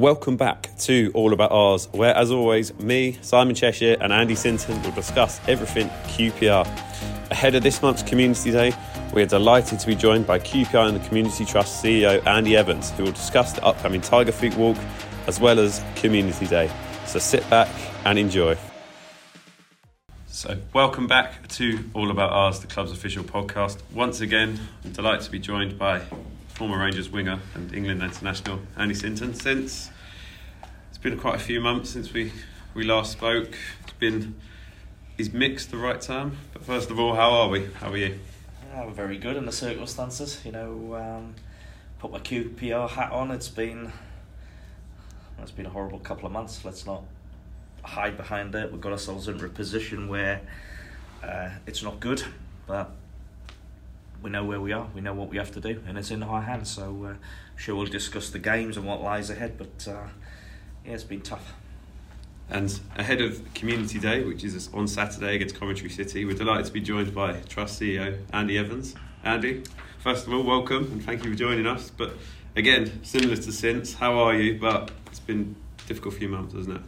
welcome back to All About R's, where, as always, me, Simon Cheshire, and Andy Sinton will discuss everything QPR. Ahead of this month's Community Day, we are delighted to be joined by QPR and the Community Trust CEO Andy Evans, who will discuss the upcoming Tiger Feet Walk as well as Community Day. So sit back and enjoy. So, welcome back to All About R's, the club's official podcast. Once again, I'm delighted to be joined by former Rangers winger and England international Andy Sinton. Since it's been quite a few months since we, we last spoke, it's been is mixed the right term? But first of all, how are we? How are you? Yeah, we're very good in the circumstances. You know, um, put my QPR hat on. It's been it's been a horrible couple of months. Let's not hide behind it. We've got ourselves into a position where uh, it's not good, but we know where we are, we know what we have to do, and it's in our hands. So, uh, I'm sure we'll discuss the games and what lies ahead. But uh, yeah, it's been tough. And ahead of Community Day, which is on Saturday against Coventry City, we're delighted to be joined by Trust CEO Andy Evans. Andy, first of all, welcome and thank you for joining us. But again, similar to since, how are you? But it's been a difficult few months, hasn't it?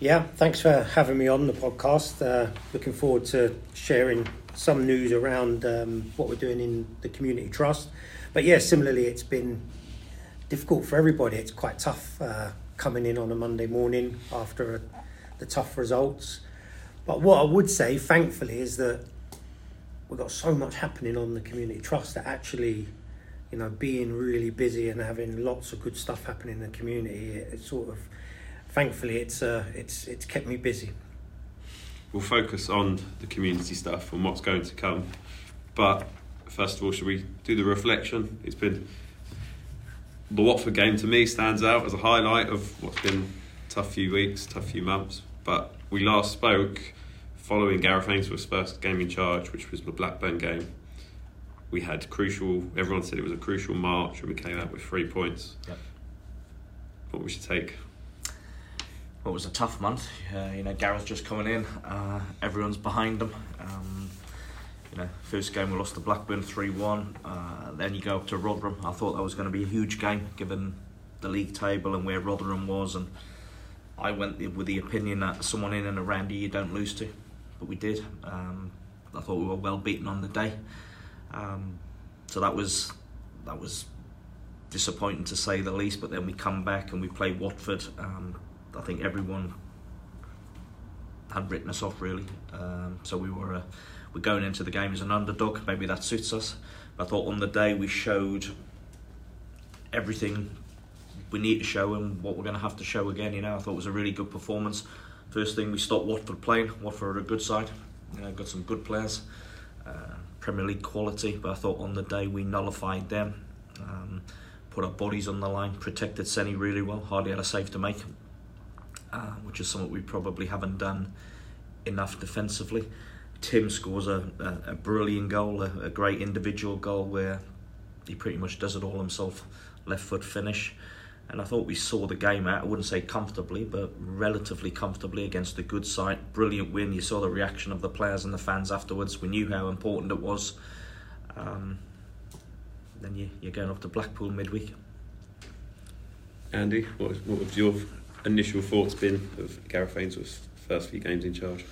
Yeah, thanks for having me on the podcast. Uh, looking forward to sharing some news around um, what we're doing in the community trust. But yeah, similarly, it's been difficult for everybody. It's quite tough uh, coming in on a Monday morning after a, the tough results. But what I would say, thankfully, is that we've got so much happening on the community trust that actually, you know, being really busy and having lots of good stuff happening in the community, it, it sort of, thankfully, it's uh, it's it's kept me busy we'll focus on the community stuff and what's going to come. But first of all, should we do the reflection? It's been the Watford game to me stands out as a highlight of what's been a tough few weeks, tough few months. But we last spoke following Gareth Ainsworth's first game in charge, which was the Blackburn game. We had crucial. Everyone said it was a crucial march, and we came out with three points. Yep. What we should take it was a tough month. Uh, you know, Gareth just coming in, uh, everyone's behind him. Um, you know, first game we lost to Blackburn three one. Uh, then you go up to Rotherham. I thought that was going to be a huge game given the league table and where Rotherham was, and I went with the opinion that someone in and around you you don't lose to, but we did. Um, I thought we were well beaten on the day, um, so that was that was disappointing to say the least. But then we come back and we play Watford. Um, I think everyone had written us off really. Um, so we were uh, we're going into the game as an underdog. Maybe that suits us. But I thought on the day we showed everything we need to show and what we're going to have to show again. You know, I thought it was a really good performance. First thing we stopped Watford playing. Watford are a good side. You know, got some good players, uh, Premier League quality. But I thought on the day we nullified them. Um, put our bodies on the line, protected Seny really well, hardly had a save to make uh, which is something we probably haven't done enough defensively. Tim scores a, a, a brilliant goal, a, a, great individual goal where he pretty much does it all himself, left foot finish. And I thought we saw the game out, I wouldn't say comfortably, but relatively comfortably against a good side. Brilliant win. You saw the reaction of the players and the fans afterwards. We knew how important it was. Um, then you, you're going off to Blackpool midweek. Andy, what, what was your initial thoughts been of Gareth Ainsworth's first few games in charge?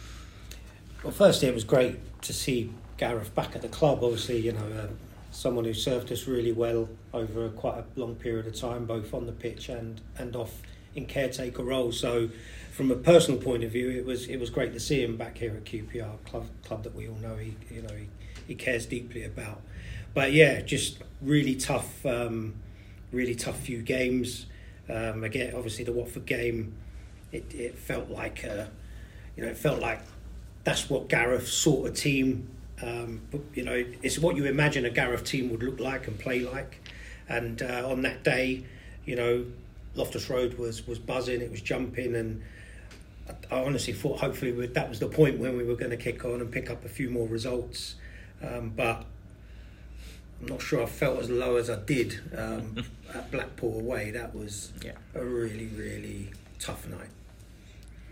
Well, firstly, it was great to see Gareth back at the club. Obviously, you know, um, someone who served us really well over quite a long period of time, both on the pitch and and off in caretaker roles. So, from a personal point of view, it was it was great to see him back here at QPR club club that we all know he you know he, he cares deeply about. But yeah, just really tough, um, really tough few games. Um, again, obviously the Watford game, it, it felt like uh, you know it felt like that's what Gareth sort of team. Um, but, you know, it's what you imagine a Gareth team would look like and play like. And uh, on that day, you know, Loftus Road was was buzzing, it was jumping, and I, honestly thought hopefully that was the point when we were going to kick on and pick up a few more results. Um, but I'm not sure I felt as low as I did um, at Blackpool away. That was yeah. a really, really tough night.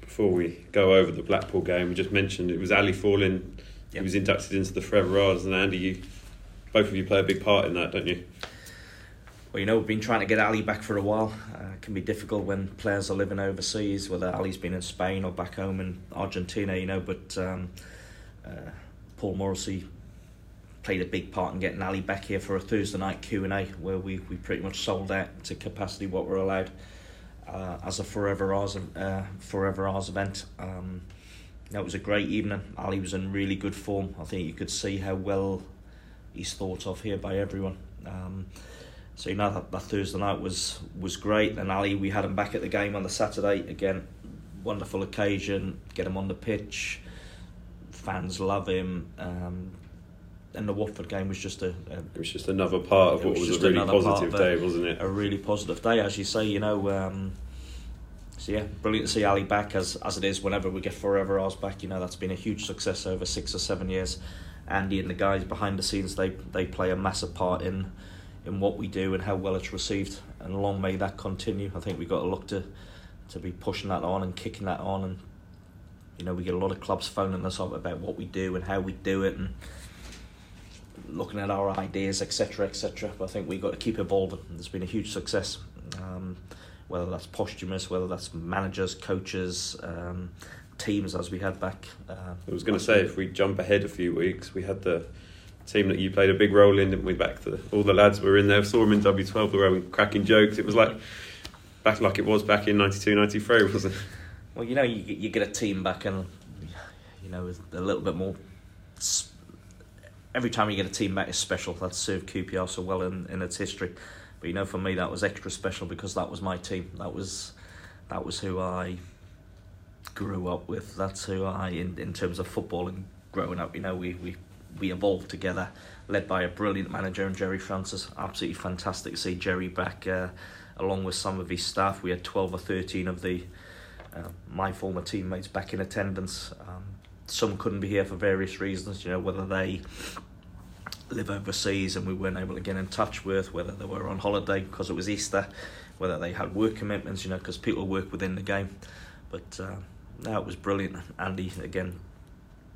Before we go over the Blackpool game, we just mentioned it was Ali Faurlin yep. He was inducted into the Forever Riders, and Andy, you, both of you play a big part in that, don't you? well, you know, we've been trying to get Ali back for a while. Uh, it can be difficult when players are living overseas, whether Ali's been in Spain or back home in Argentina, you know. But um, uh, Paul Morrissey played a big part in getting Ali back here for a Thursday night Q and A, where we, we pretty much sold out to capacity what we're allowed uh, as a Forever R's uh, Forever R's event. Um, that was a great evening. Ali was in really good form. I think you could see how well he's thought of here by everyone. Um, so you know that, that Thursday night was was great. And Ali, we had him back at the game on the Saturday again. Wonderful occasion. Get him on the pitch. Fans love him. Um, and the Watford game was just a, a it was just another part of what was, was a really positive day, wasn't it? A really positive day, as you say. You know, um, so yeah, brilliant to see Ali back as as it is. Whenever we get Forever R's back, you know that's been a huge success over six or seven years. Andy and the guys behind the scenes, they they play a massive part in in what we do and how well it's received. And long may that continue. I think we've got to look to to be pushing that on and kicking that on. And you know, we get a lot of clubs phoning us up about what we do and how we do it and looking at our ideas, etc., etc. But I think we've got to keep evolving. There's been a huge success. Um, whether that's posthumous, whether that's managers, coaches, um, teams, as we had back. Uh, I was going to say, if we jump ahead a few weeks, we had the team that you played a big role in, didn't we? Back to all the lads were in there. Saw them in W12. They were having cracking jokes. It was like back like it was back in 92, 93, wasn't it? Well, you know, you you get a team back and you know a little bit more. Every time you get a team back is special. That's served QPR so well in, in its history. But you know, for me, that was extra special because that was my team. That was that was who I grew up with. That's who I, in, in terms of football and growing up, you know, we, we we evolved together, led by a brilliant manager and Gerry Francis. Absolutely fantastic to see Gerry back, uh, along with some of his staff. We had 12 or 13 of the uh, my former teammates back in attendance. Um, some couldn't be here for various reasons, you know, whether they live overseas and we weren't able to get in touch with, whether they were on holiday because it was Easter, whether they had work commitments, you know, because people work within the game. But uh, no, it was brilliant. Andy, again,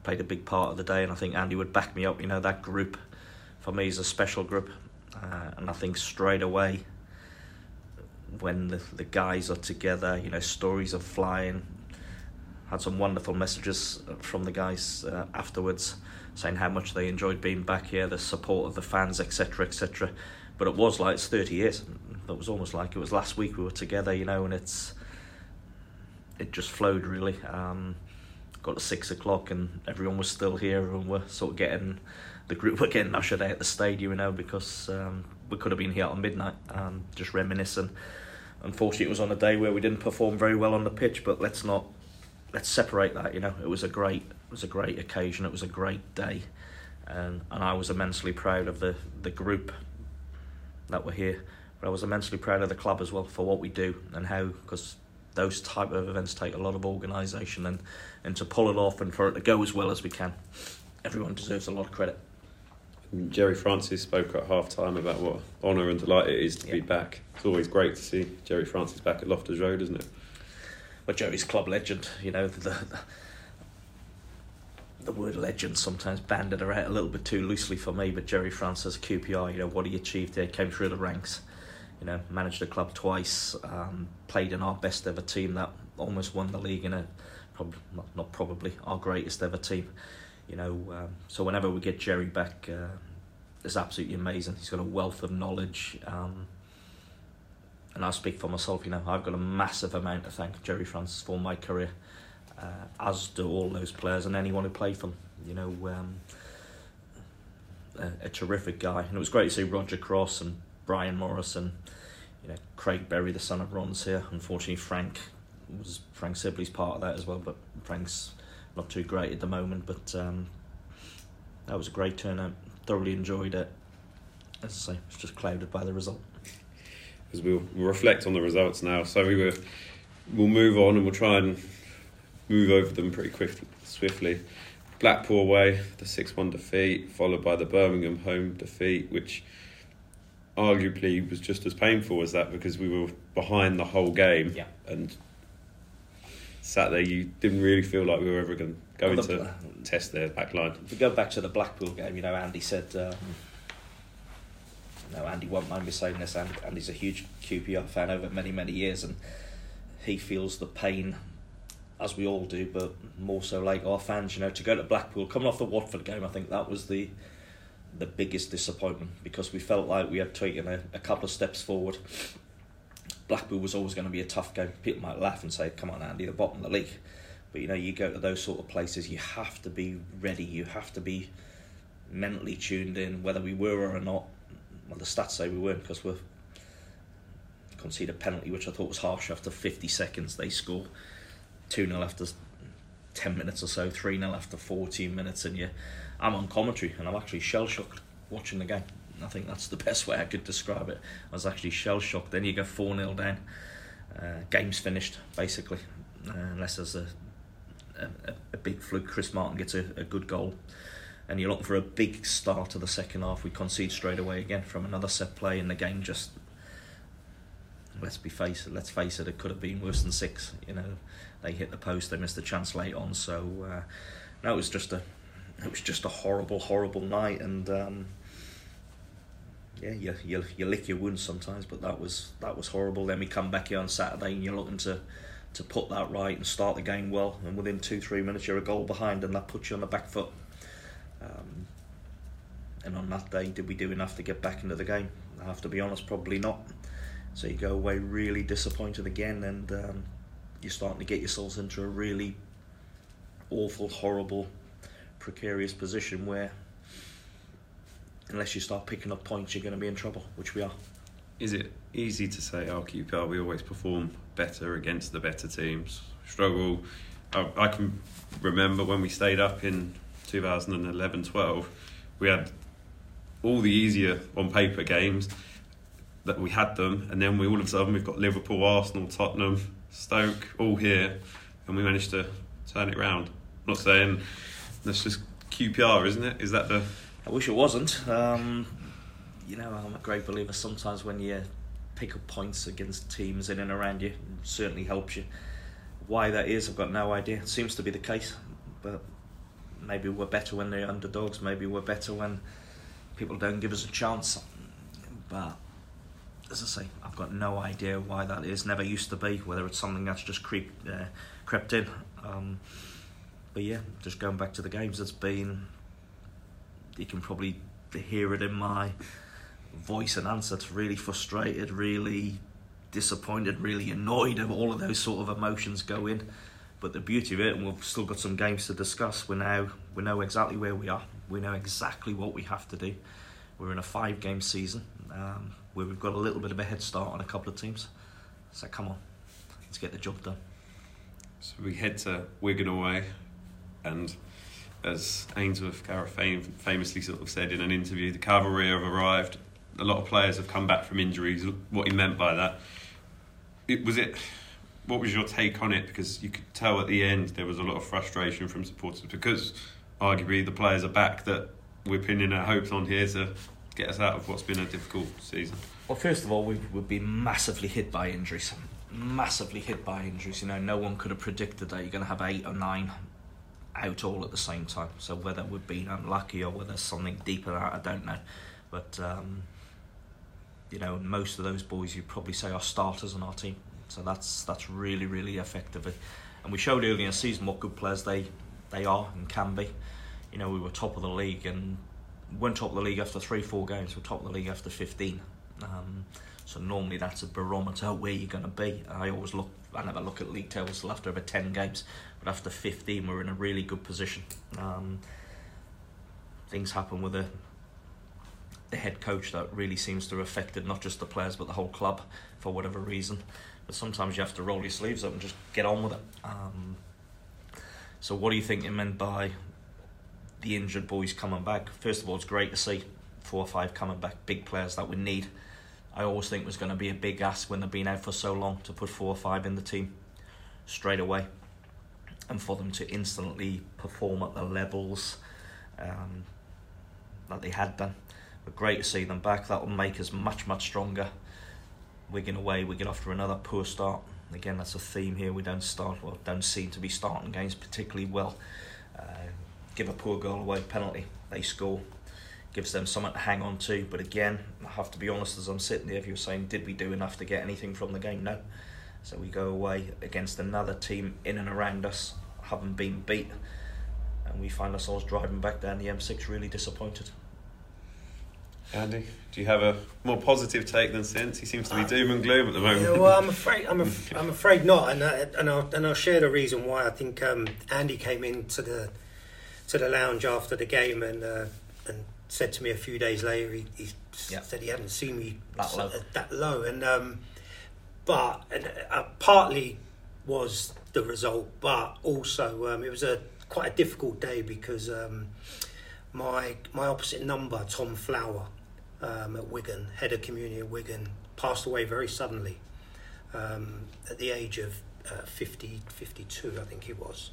played a big part of the day, and I think Andy would back me up. You know, that group for me is a special group, uh, and I think straight away when the, the guys are together, you know, stories are flying. Had some wonderful messages from the guys uh, afterwards saying how much they enjoyed being back here, the support of the fans, etc., etc. But it was like it's 30 years. It was almost like it was last week we were together, you know, and it's it just flowed really. Um, got to six o'clock and everyone was still here and we're sort of getting the group were getting ushered out the stadium you know because um, we could have been here at midnight um, just reminiscing unfortunately it was on a day where we didn't perform very well on the pitch but let's not let's separate that you know it was a great it was a great occasion it was a great day and and I was immensely proud of the the group that were here but I was immensely proud of the club as well for what we do and how because those type of events take a lot of organisation and, and to pull it off and for it to go as well as we can, everyone deserves a lot of credit. Gerry Francis spoke at half time about what honour and delight it is to yeah. be back. It's always great to see Gerry Francis back at Loftus Road, isn't it? Well, Gerry's club legend, you know, the, the, the word legend sometimes banded around a little bit too loosely for me, but Gerry Francis, QPR, you know, what he achieved there, came through the ranks you know, managed the club twice, um, played in our best ever team that almost won the league in a probably not, not probably our greatest ever team. You know, um, so whenever we get Gerry back, uh, it's absolutely amazing. He's got a wealth of knowledge. Um, and I speak for myself, you know, I've got a massive amount to thank Gerry Francis for my career, uh, as do all those players and anyone who played for them. You know, um, a, a terrific guy. And it was great to see Roger Cross and Brian Morrison, you know, Craig Berry, the son of Ron's here. Unfortunately, Frank was Frank Sibley's part of that as well, but Frank's not too great at the moment. But um, that was a great turnout. Thoroughly enjoyed it. As I say, it's just clouded by the result. Because we'll, we'll reflect on the results now. So we were, we'll move on and we'll try and move over them pretty quickly, swiftly. Blackpool away, the six-one defeat, followed by the Birmingham home defeat, which arguably was just as painful as that because we were behind the whole game yeah. and sat there. You didn't really feel like we were ever going, going well, the, to test their back line. If we go back to the Blackpool game, you know, Andy said um, no, Andy won't mind me saying this. And Andy's a huge QPR fan over many many years, and he feels the pain as we all do, but more so like our fans. You know, to go to Blackpool, coming off the Watford game, I think that was the the biggest disappointment because we felt like we had taken a, a couple of steps forward. Blackpool was always going to be a tough game. People might laugh and say, "Come on, Andy, the bottom of the league." But you know, you go to those sort of places, you have to be ready. You have to be mentally tuned in, whether we were or not. Well, the stats say we weren't because we conceded a penalty, which I thought was harsh after 50 seconds. They score 2 0 after 10 minutes or so, 3 0 after 14 minutes, and you, I'm on commentary and I'm actually shell shocked watching the game. I think that's the best way I could describe it. I was actually shell shocked. Then you go 4 0 down. Uh, game's finished, basically, uh, unless there's a, a, a big fluke. Chris Martin gets a, a good goal. And you're looking for a big start to the second half. We concede straight away again from another set play, and the game just let's be face it, let's face it, it could have been worse than six. You know, they hit the post, they missed the chance late on. So uh, no, it was just a, it was just a horrible, horrible night, and um, yeah, you, you you lick your wounds sometimes, but that was that was horrible. Then we come back here on Saturday, and you're looking to to put that right and start the game well, and within two three minutes you're a goal behind, and that puts you on the back foot. Um, and on that day, did we do enough to get back into the game? I have to be honest, probably not. So you go away really disappointed again, and um, you're starting to get yourselves into a really awful, horrible, precarious position where, unless you start picking up points, you're going to be in trouble, which we are. Is it easy to say, oh, QPR, we always perform better against the better teams? Struggle. I, I can remember when we stayed up in 2011 12, we had all the easier on paper games that we had them, and then we all of a sudden we've got Liverpool, Arsenal, Tottenham, Stoke all here, and we managed to turn it round. I'm not saying that's just QPR, isn't it? Is that the? I wish it wasn't. Um, you know, I'm a great believer. Sometimes when you pick up points against teams in and around you, certainly helps you. Why that is, I've got no idea. It seems to be the case, but maybe we're better when they're underdogs. Maybe we're better when people don't give us a chance. But as I say, I've got no idea why that is. Never used to be. Whether it's something that's just creep, uh, crept in. Um, but yeah, just going back to the games, it's been. You can probably hear it in my voice and answer. It's really frustrated, really disappointed, really annoyed, and all of those sort of emotions go in. But the beauty of it, and we've still got some games to discuss. We now we know exactly where we are. We know exactly what we have to do. We're in a five-game season. Um, where we've got a little bit of a head start on a couple of teams. So come on, let's get the job done. So we head to Wigan away, and as Ainsworth Gareth famously sort of said in an interview, the cavalry have arrived. A lot of players have come back from injuries. What he meant by that, it was it. What was your take on it? Because you could tell at the end there was a lot of frustration from supporters because arguably the players are back that we're pinning our hopes on here to get us out of what's been a difficult season? Well, first of all, we've, we've been massively hit by injuries. Massively hit by injuries. You know, no one could have predicted that you're going to have eight or nine out all at the same time. So whether we've been unlucky or whether something deeper than that, I don't know. But um, you know, most of those boys you'd probably say are starters on our team. So that's that's really really effective. And we showed early in the season what good players they they are and can be. You know, we were top of the league and went top of the league after three, four games. We're top of the league after 15. Um, so normally that's a barometer where you're going to be. I always look, I never look at league tables till after about 10 games, but after 15 we're in a really good position. Um, things happen with the the head coach that really seems to have affected not just the players but the whole club for whatever reason. But sometimes you have to roll your sleeves up and just get on with it. Um, so what do you think it meant by the injured boys coming back. First of all, it's great to see four or five coming back, big players that we need. I always think it was going to be a big ask when they've been out for so long to put four or five in the team straight away and for them to instantly perform at the levels um, that they had done. Great to see them back. That will make us much, much stronger. Wigan away, we get after another poor start. Again, that's a theme here. We don't start well, don't seem to be starting games particularly well. Uh, give a poor goal away, penalty, they score. gives them something to hang on to. But again, I have to be honest as I'm sitting there, if you're saying, did we do enough to get anything from the game? No. So we go away against another team in and around us, haven't been beat, and we find ourselves driving back down the M6 really disappointed. Andy, do you have a more positive take than since? He seems to be doom and gloom at the moment. Yeah, well, I'm afraid I'm, af- I'm afraid not, and I, and I'll and I'll share the reason why. I think um, Andy came into the to the lounge after the game and uh, and said to me a few days later he, he Yeah. said he hadn't seen me That low. s- that low, and um, but and, uh, partly was the result, but also um, it was a quite a difficult day because um, my my opposite number, Tom Flower, um, at Wigan, head of community at Wigan, passed away very suddenly um, at the age of uh, 50, 52, I think he was.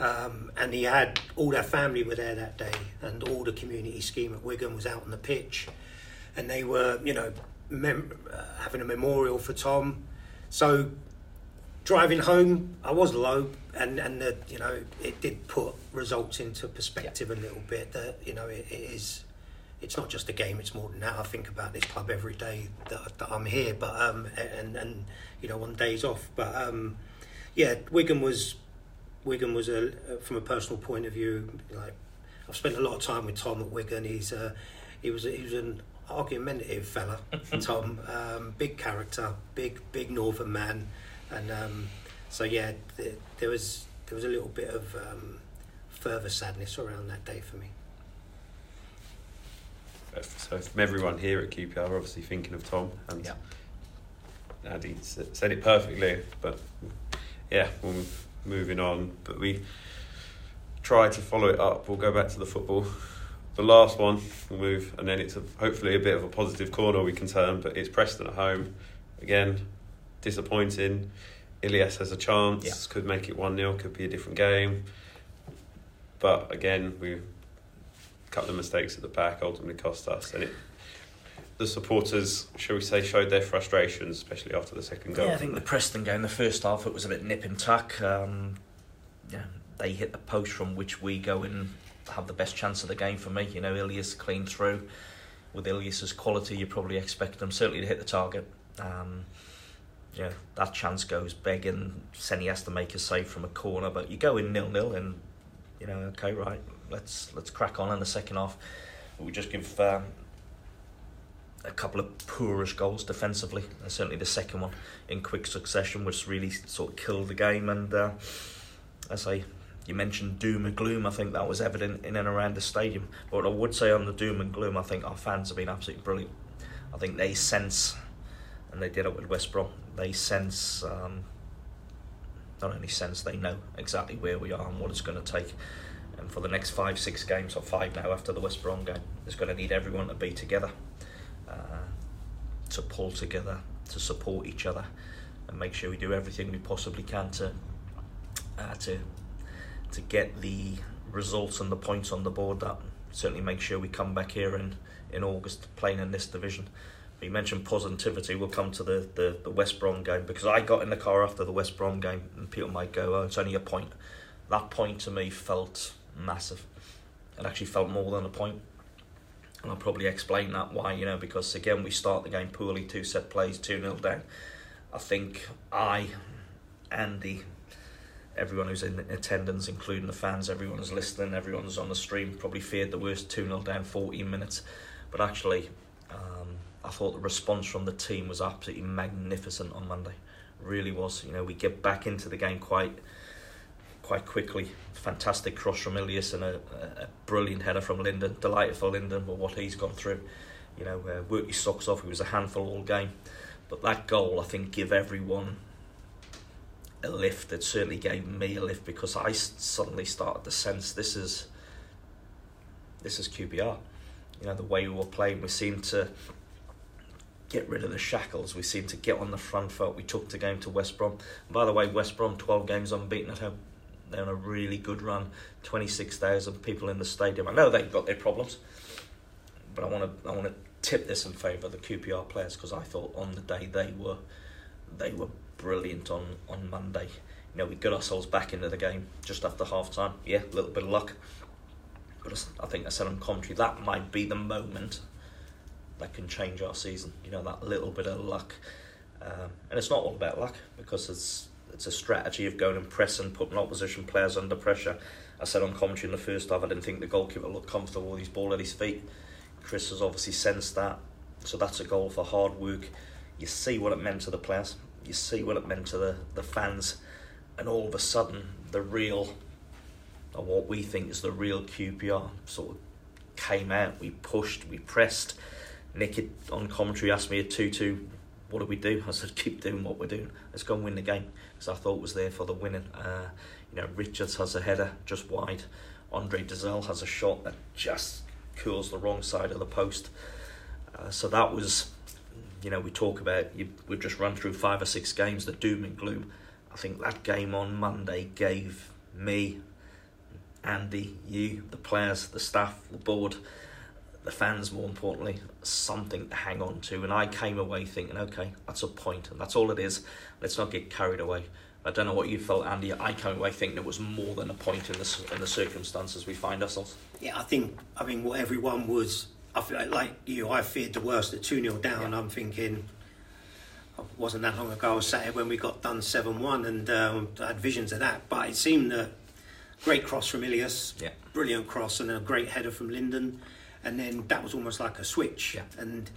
Um, and he had all their family were there that day, and all the community scheme at Wigan was out on the pitch, and they were, you know, mem- uh, having a memorial for Tom. So driving home, I was low, and and the, you know it did put results into perspective a little bit. That you know it, it is, it's not just a game; it's more than that. I think about this club every day that, that I'm here, but um and and you know on days off, but um yeah, Wigan was Wigan was a from a personal point of view like I've spent a lot of time with Tom at Wigan. He's uh, he was he was an argumentative fella, Tom. Um, big character, big big northern man, and um, so yeah, th- there was there was a little bit of um, further sadness around that day for me. So from everyone here at QPR, obviously thinking of Tom and Yeah. Andy said it perfectly. But yeah, we're moving on. But we try to follow it up. We'll go back to the football. The last one, we'll move, and then it's a, hopefully a bit of a positive corner we can turn. But it's Preston at home. Again, disappointing. Ilias has a chance, Yeah. could make it 1 0, could be a different game. But again, we couple of mistakes at the back ultimately cost us, and it. The supporters, shall we say, showed their frustrations, especially after the second goal. Yeah, I think the Preston game, the first half, it was a bit nip and tuck. Um, yeah, they hit the post from which we go and have the best chance of the game for me. You know, Ilias clean through. With Ilias's quality, you probably expect them certainly to hit the target. Um, yeah, that chance goes big, and Seny has to make a save from a corner. But you go in nil nil, and you know, okay, right, let's let's crack on in the second half. We just give um, a couple of poorish goals defensively, and certainly the second one in quick succession, which really sort of killed the game. And uh, as I you mentioned doom and gloom, I think that was evident in and around the stadium. But what I would say on the doom and gloom, I think our fans have been absolutely brilliant. I think they sense, and they did it with West Brom. They sense, um, not only sense, they know exactly where we are and what it's going to take. And for the next five, six games, or five now after the West Brom game, it's going to need everyone to be together, uh, to pull together, to support each other, and make sure we do everything we possibly can to uh, to to get the results and the points on the board. That certainly make sure we come back here in in August playing in this division. You mentioned positivity. We'll come to the, the, the West Brom game because I got in the car after the West Brom game, and people might go, "Oh, it's only a point." That point to me felt massive. It actually felt more than a point. And I'll probably explain that why, you know, because again, we start the game poorly, two set plays, 2 0 down. I think I, Andy, everyone who's in attendance, including the fans, everyone who's listening, everyone who's on the stream, probably feared the worst 2 0 down 14 minutes. But actually, um, I thought the response from the team was absolutely magnificent on Monday. Really was. You know, we get back into the game quite quite quickly. Fantastic cross from Ilias and a, a, brilliant header from Lyndon. Delighted for Lyndon with what he's gone through. You know, uh, worked his socks off. He was a handful all game. But that goal, I think, give everyone a lift. It certainly gave me a lift because I suddenly started to sense this is this is QPR. You know, the way we were playing, we seemed to get rid of the shackles. We seemed to get on the front foot. We took the game to West Brom. And by the way, West Brom, 12 games unbeaten at home. They're on a really good run. 26,000 people in the stadium. I know they've got their problems, but I want to I want to tip this in favour of the QPR players because I thought on the day they were they were brilliant on, on Monday. You know, we got ourselves back into the game just after half time. Yeah, a little bit of luck. But I think I said on commentary that might be the moment that can change our season. You know, that little bit of luck, um, and it's not all about luck because it's it's a strategy of going and pressing, putting opposition players under pressure. I said on commentary in the first half, I didn't think the goalkeeper looked comfortable with his ball at his feet. Chris has obviously sensed that, so that's a goal for hard work. You see what it meant to the players, you see what it meant to the, the fans, and all of a sudden, the real, or what we think is the real QPR, sort of came out. We pushed, we pressed. Nick on commentary asked me a 2 2 what do we do? I said, keep doing what we're doing. Let's go and win the game. Because I thought was there for the winning. Uh, you know, Richards has a header just wide. Andre Dozzell has a shot that just curls the wrong side of the post. Uh, so that was, you know, we talk about, you, we've just run through five or six games, the doom and gloom. I think that game on Monday gave me, Andy, you, the players, the staff, the board, the fans, more importantly, something to hang on to. And I came away thinking, okay, that's a point, and that's all it is. Let's not get carried away. I don't know what you felt, Andy. I came away thinking it was more than a point in the in the circumstances we find ourselves. Yeah, I think. I mean, what everyone was. I feel like, you. I feared the worst at two 0 down. Yeah. I'm thinking. It wasn't that long ago. I was sat here when we got done seven one, and um, I had visions of that. But it seemed that great cross from Ilias, yeah. brilliant cross, and a great header from Lyndon and then that was almost like a switch, yeah. and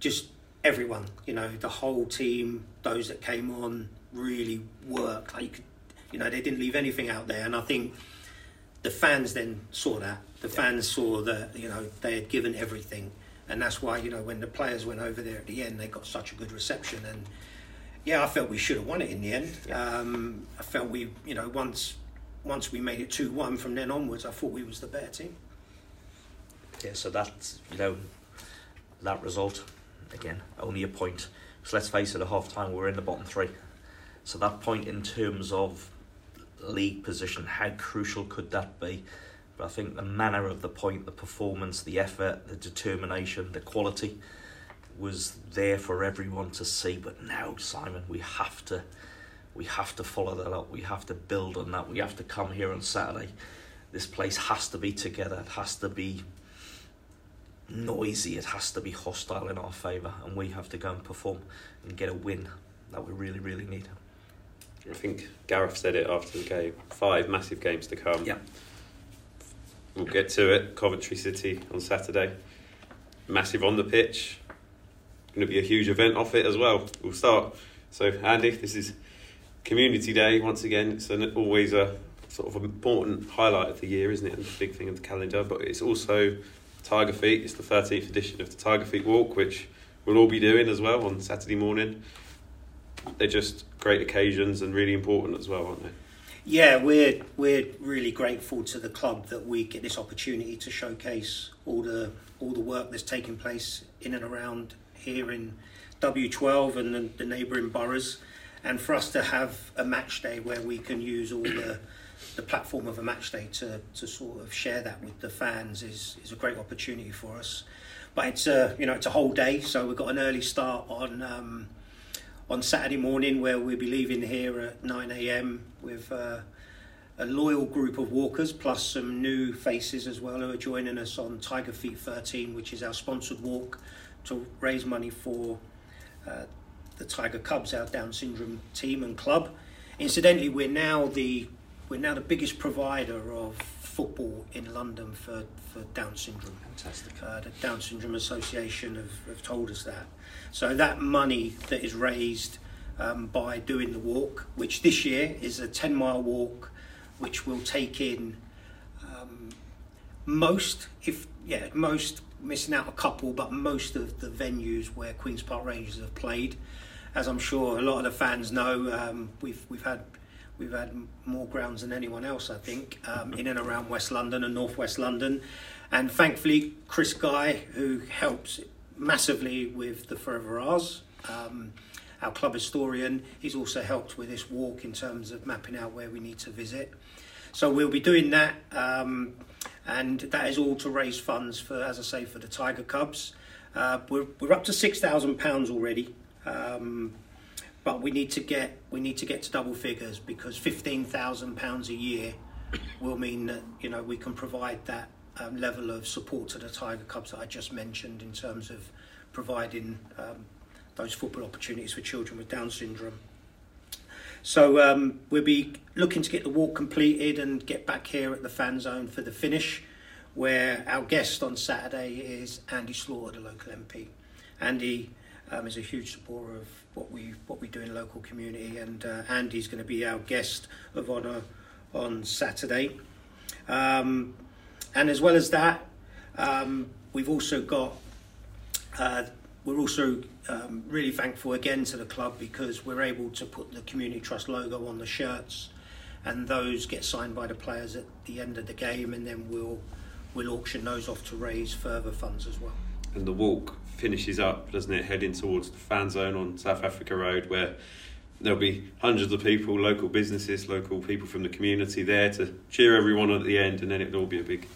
just everyone, you know, the whole team, those that came on, really worked. Like, you, know, they didn't leave anything out there, and I think the fans then saw that. The yeah. fans saw that you know they had given everything, and that's why you know when the players went over there at the end, they got such a good reception and. Yeah, I felt we should have won it in the end. Yeah. Um, I felt we, you know, once once we made it two one from then onwards, I thought we was the better team. Yeah, so that's you know that result again only a point. So let's face it, at half time we're in the bottom three. So that point in terms of league position, how crucial could that be? But I think the manner of the point, the performance, the effort, the determination, the quality was there for everyone to see. But now, Simon, we have to we have to follow that up. We have to build on that. We have to come here on Saturday. This place has to be together. It has to be noisy, it has to be hostile in our favour, and we have to go and perform and get a win that we really, really need. I think Gareth said it after the game. Five massive games to come. Yeah. We'll get to it. Coventry City on Saturday. Massive on the pitch. Going to be a huge event off it as well. We'll start. So, Andy, this is Community Day once again. It's an, always a sort of important highlight of the year, isn't it? And the big thing of the calendar. But it's also Tiger Feet. It's the 13th edition of the Tiger Feet Walk, which we'll all be doing as well on Saturday morning. They're just great occasions and really important as well, aren't they? Yeah, we're we're really grateful to the club that we get this opportunity to showcase all the all the work that's taking place in and around here in W12 and the, the neighbouring boroughs, and for us to have a match day where we can use all the the platform of a match day to, to sort of share that with the fans is, is a great opportunity for us. But it's a you know it's a whole day, so we've got an early start on um, on Saturday morning where we'll be leaving here at nine a.m. with uh, a loyal group of walkers plus some new faces as well who are joining us on Tiger Feet 13, which is our sponsored walk to raise money for uh, the Tiger Cubs, our Down syndrome team and club. Incidentally, we're now the we're now the biggest provider of football in London for, for Down syndrome. Fantastic. Uh, the Down Syndrome Association have, have told us that. So that money that is raised um, by doing the walk, which this year is a 10 mile walk, which will take in um, most, if yeah, most missing out a couple, but most of the venues where Queens Park Rangers have played. As I'm sure a lot of the fans know, um, we've we've had We've had more grounds than anyone else, I think, um, in and around West London and Northwest London. And thankfully, Chris Guy, who helps massively with the Forever R's, um, our club historian, he's also helped with this walk in terms of mapping out where we need to visit. So we'll be doing that, um, and that is all to raise funds for, as I say, for the Tiger Cubs. Uh, we're, we're up to six thousand pounds already. Um, but we need to get we need to get to double figures because fifteen thousand pounds a year will mean that you know we can provide that um, level of support to the Tiger Cubs that I just mentioned in terms of providing um, those football opportunities for children with Down syndrome. So um, we'll be looking to get the walk completed and get back here at the fan zone for the finish, where our guest on Saturday is Andy Slaughter, the local MP. Andy um, is a huge supporter of what we what we do in the local community, and uh, Andy's going to be our guest of honour on Saturday. Um, and as well as that, um, we've also got. Uh, we're also um, really thankful again to the club because we're able to put the community trust logo on the shirts, and those get signed by the players at the end of the game, and then we'll we'll auction those off to raise further funds as well. And the walk finishes up, doesn't it, heading towards the fan zone on South Africa Road, where there'll be hundreds of people, local businesses, local people from the community there to cheer everyone at the end, and then it'll all be a big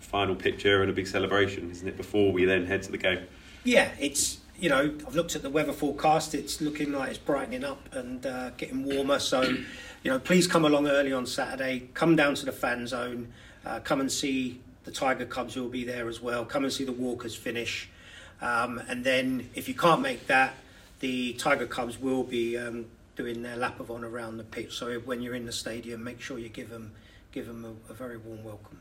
final picture and a big celebration, isn't it? Before we then head to the game. Yeah, it's you know I've looked at the weather forecast. It's looking like it's brightening up and uh, getting warmer. So you know, please come along early on Saturday. Come down to the fan zone. Uh, come and see the Tiger Cubs will be there as well. Come and see the Walkers finish. Um, and then if you can't make that, the Tiger Cubs will be um, doing their lap of honour around the pitch. So when you're in the stadium, make sure you give them give them a, a very warm welcome.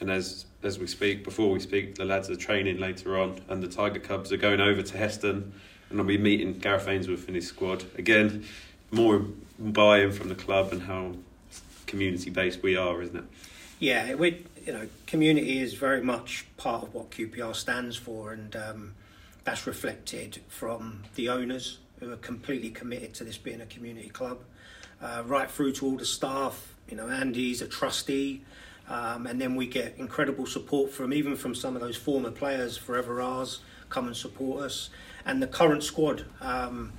And as as we speak, before we speak, the lads are training later on, and the Tiger Cubs are going over to Heston, and I'll be meeting Gareth Ainsworth and his squad again. More buy-in from the club and how community based we are, isn't it? Yeah, we you know community is very much part of what QPR stands for, and um, that's reflected from the owners who are completely committed to this being a community club, uh, right through to all the staff. You know, Andy's a trustee. Um, and then we get incredible support from even from some of those former players, Forever R's, come and support us, and the current squad. Um,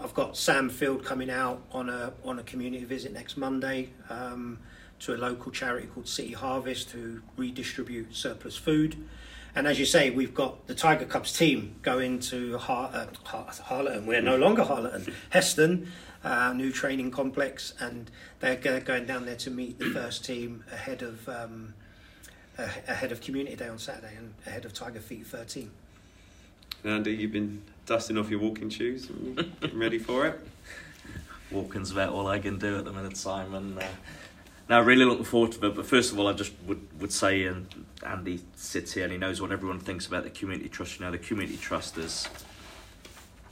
I've got Sam Field coming out on a on a community visit next Monday um, to a local charity called City Harvest who redistribute surplus food. And as you say, we've got the Tiger Cubs team going to Har- uh, Har- Harlington. We're no longer Harlington, Heston, uh, new training complex, and they're going down there to meet the first team ahead of um, ahead of Community Day on Saturday and ahead of Tiger Feet 13. Andy, you've been dusting off your walking shoes, getting ready for it. Walking's about all I can do at the minute, Simon. Uh, now, really looking forward to it. But first of all, I just would, would say, and Andy sits here and he knows what everyone thinks about the community trust. You know, the community trust is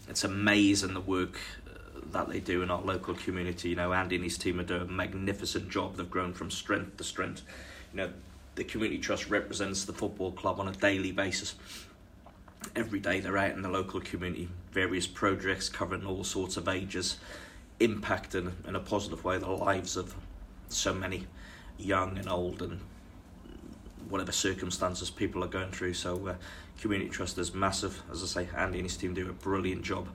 it's amazing the work uh, that they do in our local community. You know, Andy and his team are doing a magnificent job. They've grown from strength to strength. You know, the community trust represents the football club on a daily basis. Every day they're out in the local community, various projects covering all sorts of ages, impacting in a positive way the lives of so many young and old and whatever circumstances people are going through. So, uh, community trust is massive. As I say, Andy and his team do a brilliant job.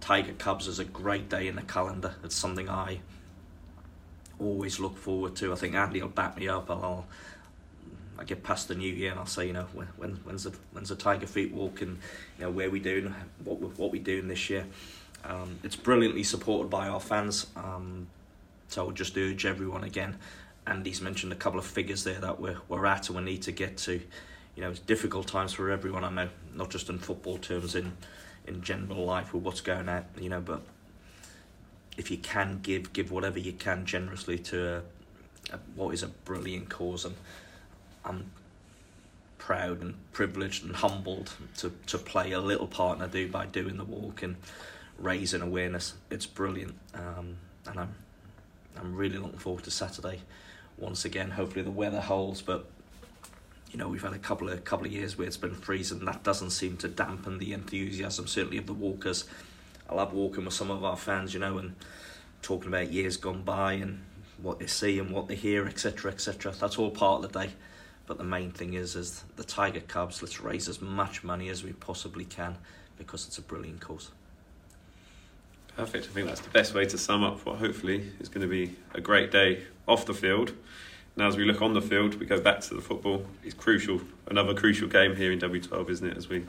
Tiger Cubs is a great day in the calendar. It's something I always look forward to. I think Andy will back me up. I'll, I get past the new year and I'll say, you know, when, when when's the when's the Tiger Feet walk and you know where we doing what what we doing this year. Um, it's brilliantly supported by our fans. Um, so I would just urge everyone again. Andy's mentioned a couple of figures there that we're, we're at and we need to get to. You know, it's difficult times for everyone, I know, not just in football terms, in, in general life with what's going on, you know, but if you can give, give whatever you can generously to a, a, what is a brilliant cause. And I'm proud and privileged and humbled to, to play a little part and I do by doing the walk and raising awareness. It's brilliant. Um, and I'm I'm really looking forward to Saturday. Once again, hopefully the weather holds, but you know we've had a couple of couple of years where it's been freezing. That doesn't seem to dampen the enthusiasm, certainly of the walkers. I love walking with some of our fans, you know, and talking about years gone by and what they see and what they hear, etc., etc. That's all part of the day. But the main thing is, is the Tiger Cubs. Let's raise as much money as we possibly can because it's a brilliant cause. Perfect. I think that's the best way to sum up what hopefully is going to be a great day off the field. Now, as we look on the field, we go back to the football. It's crucial, another crucial game here in W12, isn't it, as we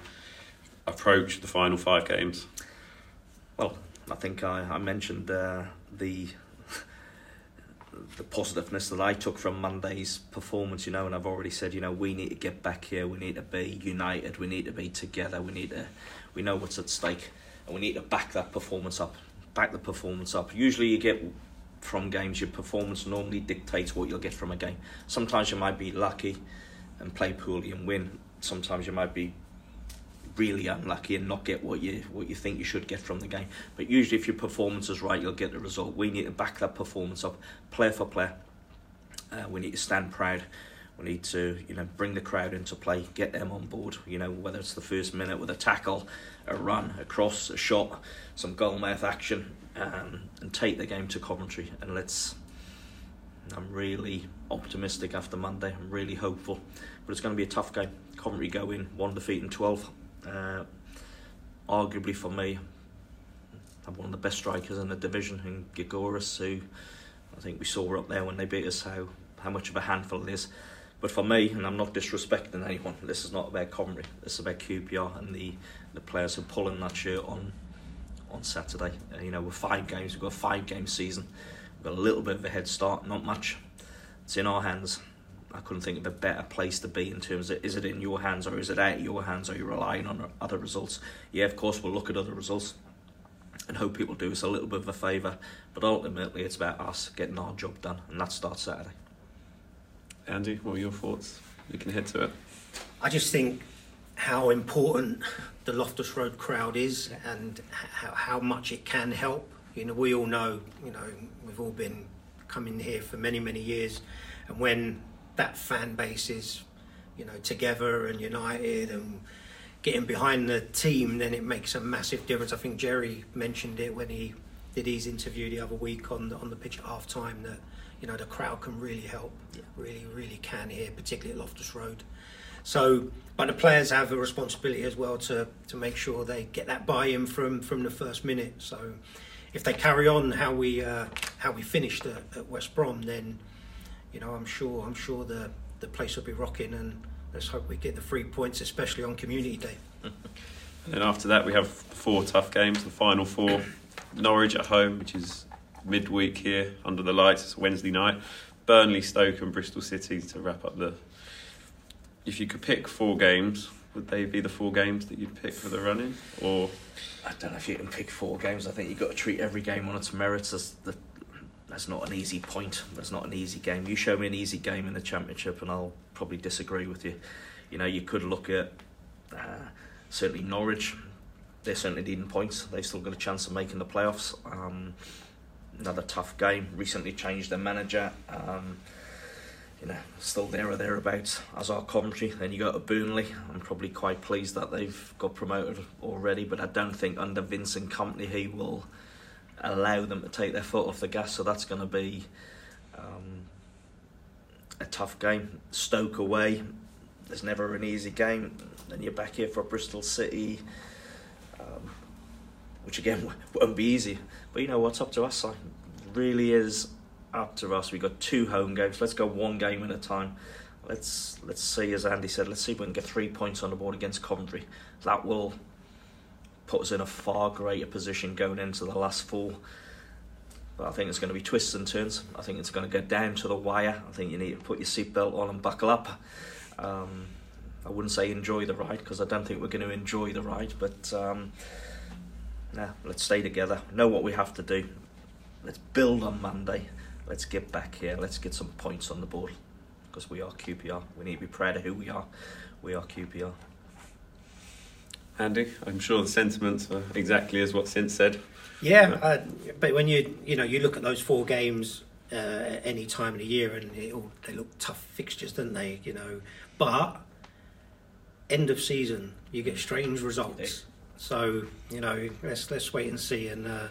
approach the final five games? Well, I think I, I mentioned uh, the the positiveness that I took from Monday's performance, you know, and I've already said, you know, we need to get back here. We need to be united. We need to be together. We need to, we know what's at stake, and we need to back that performance up. Back the performance up. Usually, you get from games, your performance normally dictates what you'll get from a game. Sometimes you might be lucky and play poorly and win. Sometimes you might be really unlucky and not get what you what you think you should get from the game. But usually, if your performance is right, you'll get the result. We need to back that performance up, player for player. Uh, we need to stand proud. We need to, you know, bring the crowd into play, get them on board. You know, whether it's the first minute with a tackle, a run, a cross, a shot, some goal mouth action, um, and take the game to Coventry. And let's. I'm really optimistic after Monday. I'm really hopeful, but it's going to be a tough game. Coventry go in one defeat in twelve. Uh, arguably for me, I'm one of the best strikers in the division in Gyökeres, who I think we saw up there when they beat us how, how much of a handful it is. But for me, and I'm not disrespecting anyone, this is not about Coventry, this is about QPR and the, the players who are pulling that shirt on on Saturday. Uh, you know, with five games, we've got a five game season, we've got a little bit of a head start, not much. It's in our hands. I couldn't think of a better place to be in terms of is it in your hands or is it out of your hands? Are you relying on other results? Yeah, of course, we'll look at other results and hope people do us a little bit of a favour, but ultimately it's about us getting our job done, and that starts Saturday. Andy, what are your thoughts? We can head to it. I just think how important the Loftus Road crowd is and how, how much it can help. You know, we all know, you know, we've all been coming here for many, many years, and when that fan base is, you know, together and united and getting behind the team, then it makes a massive difference. I think Gerry mentioned it when he did his interview the other week on the, on the pitch at half time that you know the crowd can really help, yeah. really really can here, particularly at Loftus Road. So, but the players have a responsibility as well to to make sure they get that buy-in from from the first minute. So, if they carry on how we uh, how we finished at, at West Brom, then you know, I'm sure I'm sure the the place will be rocking, and let's hope we get the three points, especially on Community Day. and then after that, we have four tough games. The final four: Norwich at home, which is midweek here under the lights. It's Wednesday night. Burnley, Stoke, and Bristol City to wrap up the. If you could pick four games, would they be the four games that you'd pick for the running, or? I don't know if you can pick four games. I think you've got to treat every game on its merits as the that's not an easy point. That's not an easy game. You show me an easy game in the championship, and I'll probably disagree with you. You know, you could look at uh, certainly Norwich. They're certainly needing points. They've still got a chance of making the playoffs. Um, another tough game. Recently changed their manager. Um, you know, still there or thereabouts as our Coventry. Then you go to Burnley. I'm probably quite pleased that they've got promoted already, but I don't think under Vincent Kompany he will allow them to take their foot off the gas. So that's going to be um, a tough game. Stoke away, there's never an easy game. Then you're back here for Bristol City, which again won't be easy. But you know what's up to us? It really is up to us. We've got two home games. Let's go one game at a time. Let's let's see, as Andy said, let's see if we can get three points on the board against Coventry. That will put us in a far greater position going into the last four. But I think it's going to be twists and turns. I think it's going to go down to the wire. I think you need to put your seatbelt on and buckle up. Um, I wouldn't say enjoy the ride because I don't think we're going to enjoy the ride. But um, nah, let's stay together. Know what we have to do. Let's build on Monday. Let's get back here. Let's get some points on the board because we are QPR. We need to be proud of who we are. We are QPR. Andy, I'm sure the sentiments are exactly as what Sint said. Yeah, uh, but when you you know you look at those four games uh, at any time of the year, and all, they look tough fixtures, don't they? You know, but end of season you get strange results. So you know, let's let's wait and see. And uh,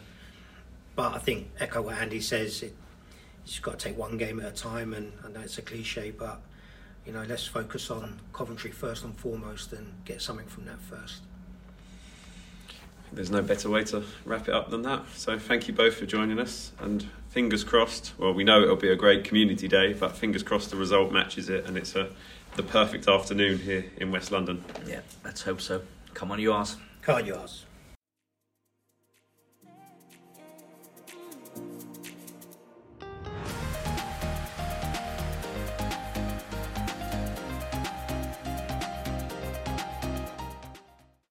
but I think echo what Andy says. It, you've got to take one game at a time, and I know it's a cliche, but you know, let's focus on Coventry first and foremost, and get something from that first there's no better way to wrap it up than that. So thank you both for joining us, and fingers crossed. Well, we know it'll be a great community day, but fingers crossed the result matches it, and it's a the perfect afternoon here in West London. Yeah, let's hope so. Come on, you R's. Come on, you R's.